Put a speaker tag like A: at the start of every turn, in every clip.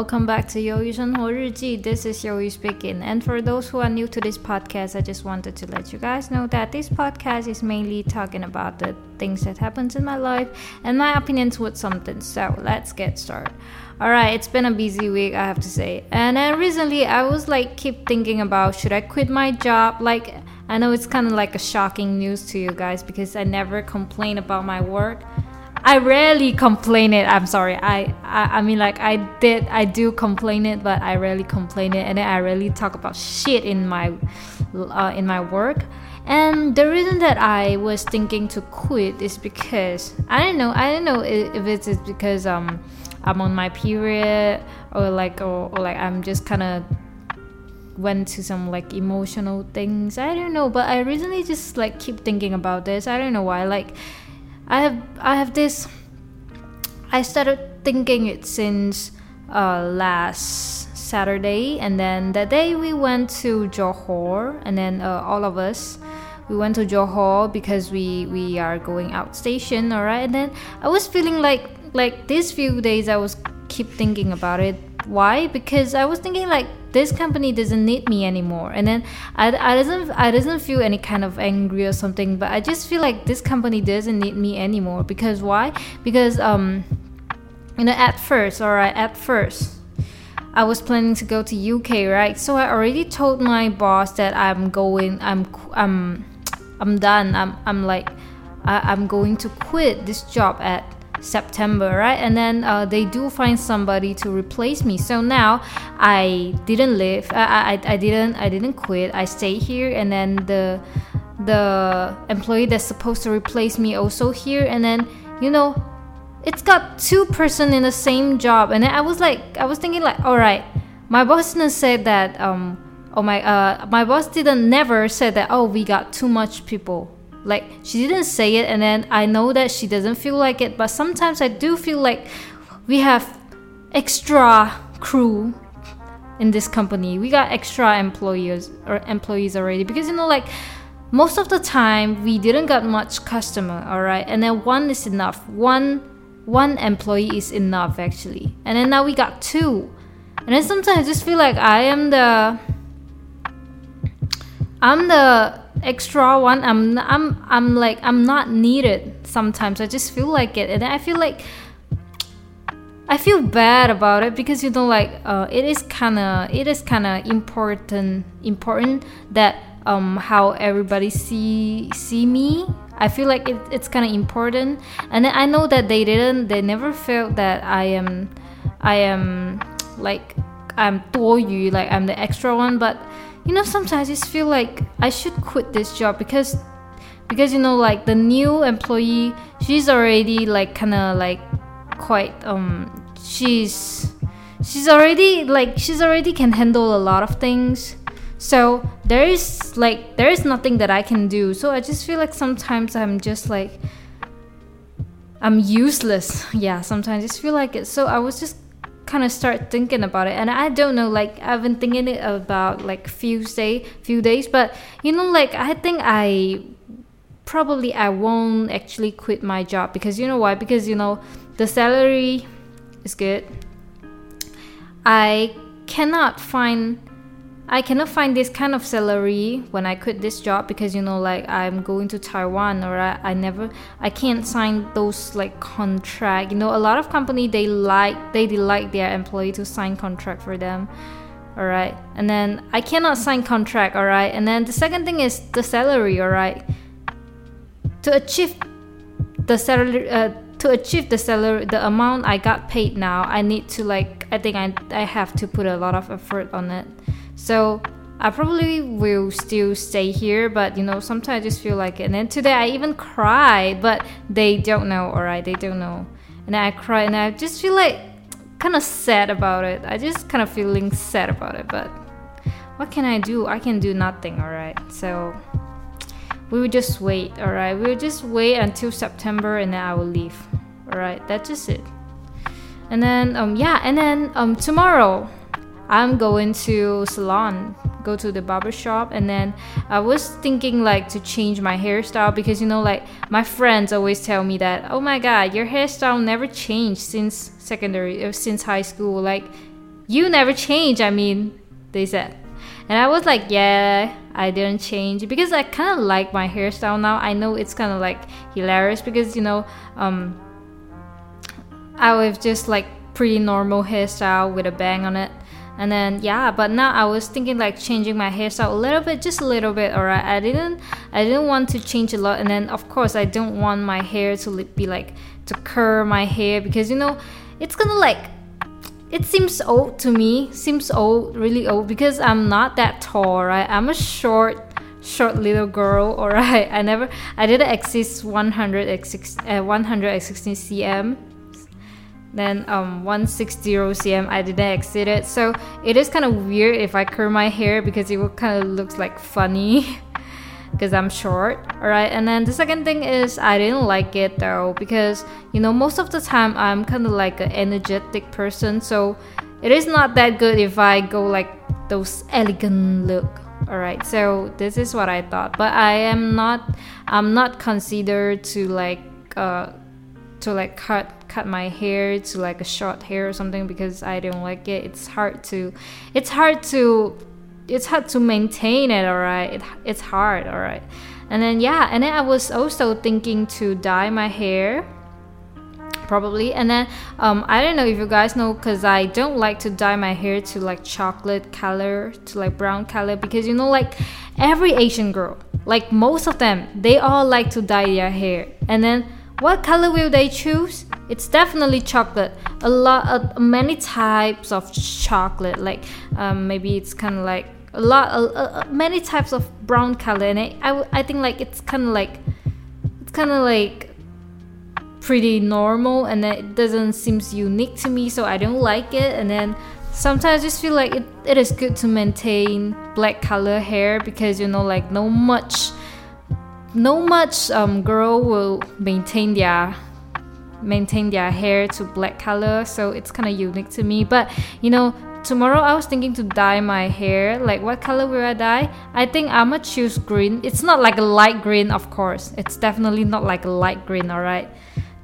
A: welcome back to Yoyu Shenhuo Riji. This is Yoyu speaking. And for those who are new to this podcast, I just wanted to let you guys know that this podcast is mainly talking about the things that happens in my life and my opinions with something. So let's get started. All right, it's been a busy week, I have to say. And then recently, I was like keep thinking about should I quit my job? Like I know it's kind of like a shocking news to you guys because I never complain about my work I rarely complain it. I'm sorry. I, I I mean like I did I do complain it, but I rarely complain it, and then I rarely talk about shit in my uh, in my work. And the reason that I was thinking to quit is because I don't know. I don't know if it's because um I'm on my period or like or, or like I'm just kind of went to some like emotional things. I don't know, but I recently just like keep thinking about this. I don't know why. Like I have I have this. I started thinking it since uh, last Saturday, and then that day we went to Johor, and then uh, all of us we went to Johor because we we are going out station, all right. And then I was feeling like like these few days I was keep thinking about it. Why? Because I was thinking like this company doesn't need me anymore. And then I, I doesn't I doesn't feel any kind of angry or something but I just feel like this company doesn't need me anymore. Because why? Because um you know at first all right at first I was planning to go to UK right? So I already told my boss that I'm going I'm I'm I'm done. I'm I'm like I, I'm going to quit this job at September, right? And then uh, they do find somebody to replace me. So now I didn't leave. I, I, I didn't I didn't quit. I stay here, and then the the employee that's supposed to replace me also here. And then you know, it's got two person in the same job. And then I was like, I was thinking like, all right, my boss didn't say that. Um, oh my, uh, my boss didn't never said that. Oh, we got too much people like she didn't say it, and then I know that she doesn't feel like it, but sometimes I do feel like we have extra crew in this company. We got extra employees or employees already because you know like most of the time we didn't got much customer, all right? And then one is enough. One one employee is enough actually. And then now we got two. And then sometimes I just feel like I am the I'm the extra one i'm i'm i'm like i'm not needed sometimes. I just feel like it. And i feel like i feel bad about it because you know like uh, it is kind of it is kind of important important that um how everybody see see me. I feel like it, it's kind of important. And then i know that they didn't they never felt that i am i am like i'm 多余 like i'm the extra one. But you know sometimes I just feel like I should quit this job because because you know like the new employee she's already like kind of like quite um she's she's already like she's already can handle a lot of things. So there is like there is nothing that I can do. So I just feel like sometimes I'm just like I'm useless. Yeah sometimes I just feel like it. So I was just kind of start thinking about it. And i don't know like i've been thinking it about like few day few days but you know like i think i probably i won't actually quit my job because you know why? Because you know the salary is good. I cannot find I cannot find this kind of salary when I quit this job because you know like I'm going to Taiwan or I, I never I can't sign those like contract. You know a lot of company they like they like their employee to sign contract for them. Alright. And then I cannot sign contract, alright? And then the second thing is the salary, alright? To achieve the salary uh, to achieve the salary the amount I got paid now, I need to like I think I I have to put a lot of effort on it. So I probably will still stay here, but you know, sometimes I just feel like it. And then today I even cried, but they don't know, alright, they don't know. And I cry and I just feel like kind of sad about it. I just kind of feeling sad about it, but what can I do? I can do nothing, alright? So we will just wait, alright? We will just wait until September and then I will leave. Alright, that's just it. And then um yeah, and then um tomorrow I'm going to salon go to the barber shop and then I was thinking like to change my hairstyle because you know like my friends always tell me that oh my god your hairstyle never changed since secondary uh, since high school. Like you never change I mean they said. And I was like yeah I didn't change because I kind of like my hairstyle now. I know it's kind of like hilarious because you know um I was just like pretty normal hairstyle with a bang on it and then yeah but now i was thinking like changing my hairstyle a little bit just a little bit all right i didn't i didn't want to change a lot. And then of course i don't want my hair to be like to curl my hair because you know it's gonna like it seems old to me seems old really old because i'm not that tall right? I'm a short short little girl all right i never i didn't exist 100 uh, 116 cm then um 160 cm I didn't exceed it. So it is kind of weird if I curl my hair because it will kind of looks like funny because I'm short alright? And then the second thing is I didn't like it though because you know most of the time I'm kind of like an energetic person. So it is not that good if I go like those elegant look alright? So this is what I thought. But I am not I'm not considered to like uh to like cut cut my hair to like a short hair or something because I don't like it. It's hard to it's hard to it's hard to maintain it, alright. It, it's hard, alright. And then yeah, and then I was also thinking to dye my hair probably and then um, i don't know if you guys know because i don't like to dye my hair to like chocolate color to like brown color because you know like every asian girl like most of them they all like to dye their hair and then what color will they choose? It's definitely chocolate. A lot, of many types of chocolate. Like um, maybe it's kind of like a lot, many types of brown color, and it, I, I think like it's kind of like, it's kind of like pretty normal, and then it doesn't seem unique to me, so I don't like it. And then sometimes I just feel like it, it is good to maintain black color hair because you know like no much no much um, girl will maintain their maintain their hair to black color so it's kind of unique to me. But you know tomorrow i was thinking to dye my hair. Like what color will i dye? I think i'ma choose green. It's not like a light green of course. It's definitely not like a light green all right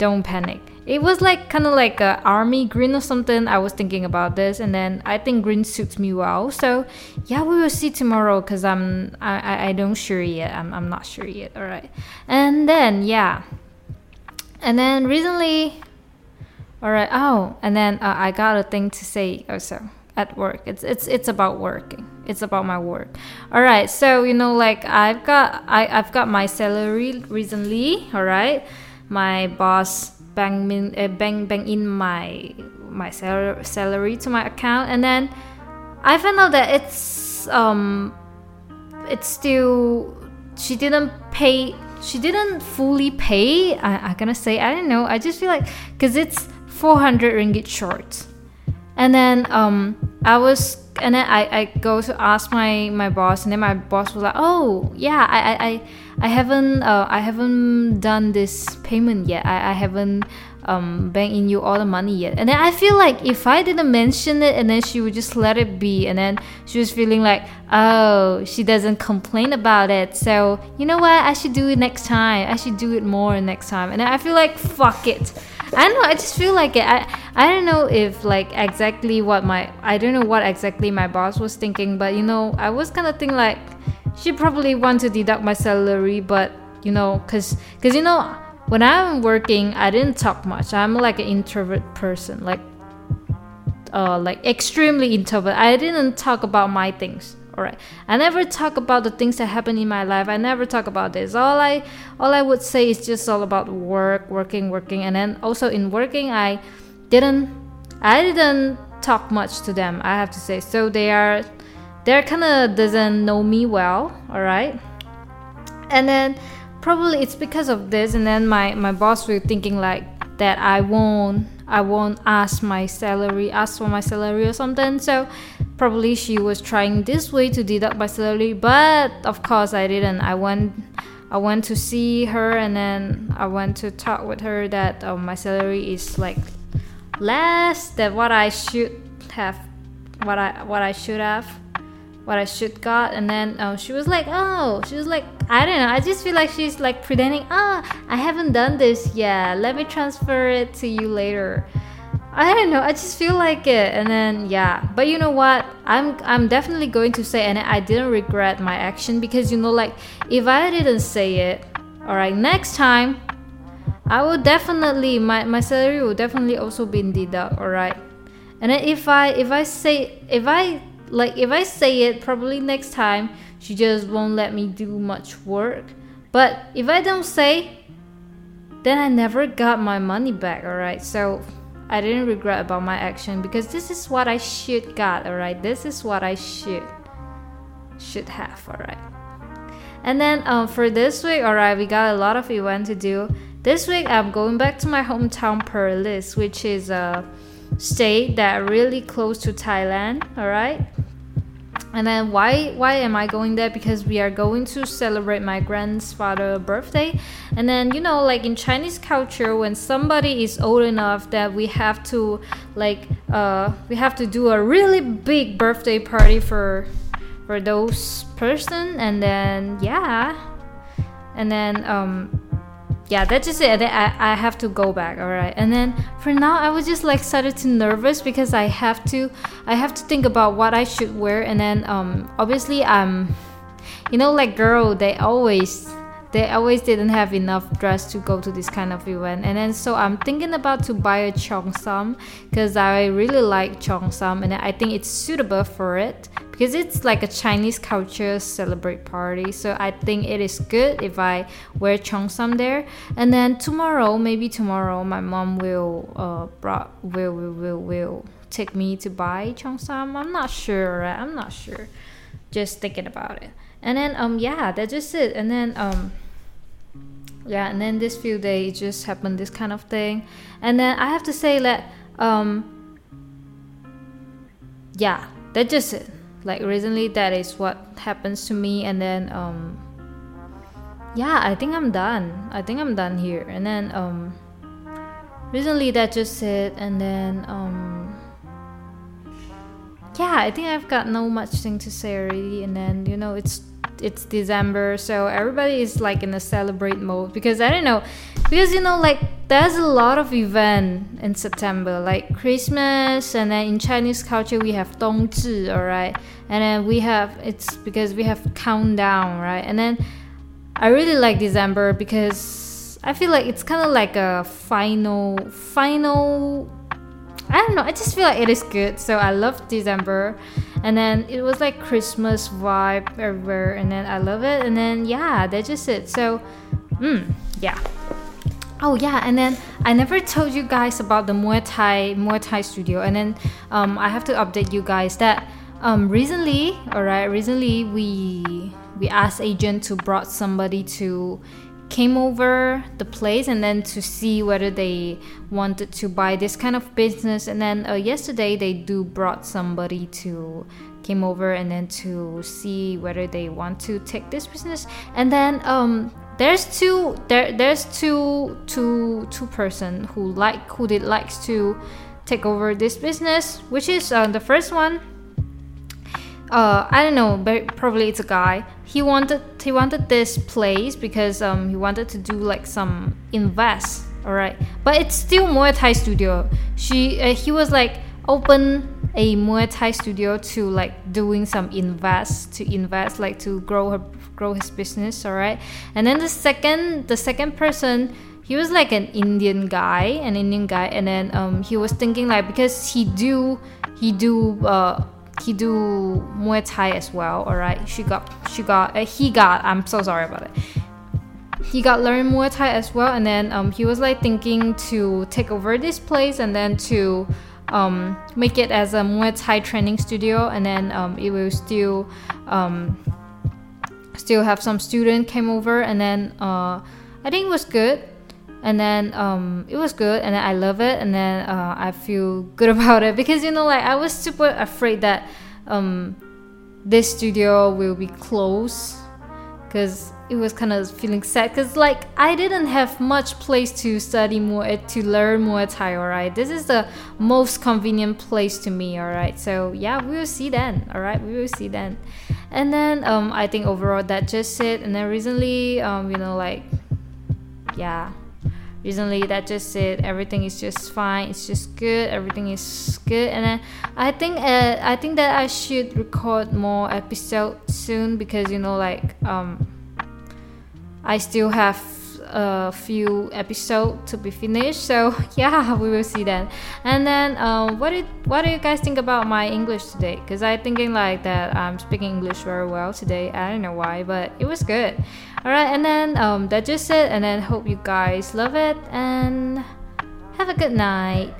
A: don't panic it was like kind of like a army green or something. I was thinking about this and then i think green suits me well. So yeah we will see tomorrow because i'm I, I don't sure yet. I'm, I'm not sure yet. All right. And then yeah. And then recently all right oh and then uh, i got a thing to say also at work. It's it's it's about working. It's about my work. All right so you know like i've got I, i've got my salary recently all right? My boss bank in, uh, bank bank in my my sal- salary to my account. And then I found out that it's um it's still she didn't pay she didn't fully pay. I, I gonna say I don't know. I just feel like because it's 400 ringgit short. And then um I was and then I, I go to ask my my boss and then my boss was like oh yeah I I, I haven't uh, I haven't done this payment yet. I, I haven't um, bank in you all the money yet. And then I feel like if I didn't mention it and then she would just let it be and then she was feeling like oh she doesn't complain about it. So you know what? I should do it next time. I should do it more next time. And I feel like fuck it I don't know. I just feel like it. I I don't know if like exactly what my I don't know what exactly my boss was thinking, but you know I was kind of thinking like she probably want to deduct my salary, but you know, cause cause you know when I'm working, I didn't talk much. I'm like an introvert person, like uh like extremely introvert. I didn't talk about my things all right i never talk about the things that happen in my life. I never talk about this. All i all i would say is just all about work working working. And then also in working i didn't i didn't talk much to them i have to say. So they are they're kind of doesn't know me well all right and then probably it's because of this and then my my boss was thinking like that i won't I won't ask my salary, ask for my salary or something. So probably she was trying this way to deduct my salary, but of course I didn't. I went I went to see her and then I went to talk with her that um, my salary is like less than what I should have what I what I should have what I should got, and then uh, she was like, oh, she was like, I don't know. I just feel like she's like pretending, ah, oh, I haven't done this yet. Let me transfer it to you later. I don't know. I just feel like it, and then yeah. But you know what? I'm I'm definitely going to say, and I didn't regret my action because you know, like if I didn't say it, all right, next time, I will definitely my my salary will definitely also be deduct. All right, and then if I if I say if I like if I say it, probably next time she just won't let me do much work. But if I don't say, then I never got my money back. All right, so I didn't regret about my action because this is what I should got, alright? This is what I should should have, alright? And then um, for this week, alright, we got a lot of event to do. This week I'm going back to my hometown Perlis, which is a state that really close to Thailand, alright? And then why why am I going there? Because we are going to celebrate my grandfather's birthday. And then you know, like in Chinese culture, when somebody is old enough that we have to like uh we have to do a really big birthday party for for those person and then yeah. And then um yeah, that's just it. I, I have to go back. All right. And then for now, I was just like started to nervous because I have to, I have to think about what I should wear. And then um, obviously I'm, you know, like girl, they always they always didn't have enough dress to go to this kind of event. And then so i'm thinking about to buy a cheongsam because i really like cheongsam and i think it's suitable for it because it's like a chinese culture celebrate party. So i think it is good if i wear cheongsam there. And then tomorrow maybe tomorrow my mom will uh brought will will will, will take me to buy cheongsam. I'm not sure right? i'm not sure. Just thinking about it. And then um yeah that's just it. And then um yeah and then this few days just happened this kind of thing. And then i have to say that um yeah that's just it. Like recently that is what happens to me and then um yeah i think i'm done. I think i'm done here. And then um recently that just it. And then um yeah i think i've got no much thing to say already. And then you know it's it's December, so everybody is like in a celebrate mode because I don't know, because you know like there's a lot of event in September like Christmas and then in Chinese culture we have Dongzhi, alright, and then we have it's because we have countdown, right, and then I really like December because I feel like it's kind of like a final final I don't know. I just feel like it is good. So I love December, and then it was like Christmas vibe everywhere, and then I love it. And then yeah, that's just it. So, mm, yeah. Oh yeah, and then I never told you guys about the Muay Thai Muay Thai studio, and then um, I have to update you guys that um, recently, all right, recently we we asked agent to brought somebody to came over the place and then to see whether they wanted to buy this kind of business. And then uh, yesterday they do brought somebody to came over and then to see whether they want to take this business. And then um there's two there there's two two two person who like who did likes to take over this business which is uh, the first one uh, I don't know, but probably it's a guy. He wanted he wanted this place because um he wanted to do like some invest, all right. But it's still Muay Thai studio. She uh, he was like open a Muay Thai studio to like doing some invest to invest like to grow her grow his business, all right. And then the second the second person he was like an Indian guy, an Indian guy, and then um he was thinking like because he do he do uh he do Muay Thai as well. All right, she got she got uh, he got. I'm so sorry about it. He got learn Muay Thai as well, and then um, he was like thinking to take over this place and then to um, make it as a Muay Thai training studio, and then um, it will still um, still have some student came over, and then uh, I think it was good and then um, it was good and i love it and then uh, i feel good about it. Because you know like i was super afraid that um, this studio will be closed because it was kind of feeling sad. Because like I didn't have much place to study more eh, to learn Muay Thai alright? This is the most convenient place to me alright? So yeah we will see then alright? We will see then. And then um, I think overall that just it. And then recently um, you know like yeah recently that just said everything is just fine. It's just good. Everything is good. And then i think uh, i think that i should record more episodes soon because you know like um i still have a few episodes to be finished so yeah we will see then. And then um, what did what do you guys think about my english today? Because i thinking like that i'm speaking english very well today. I don't know why but it was good. All right and then um, that's just it and then hope you guys love it and have a good night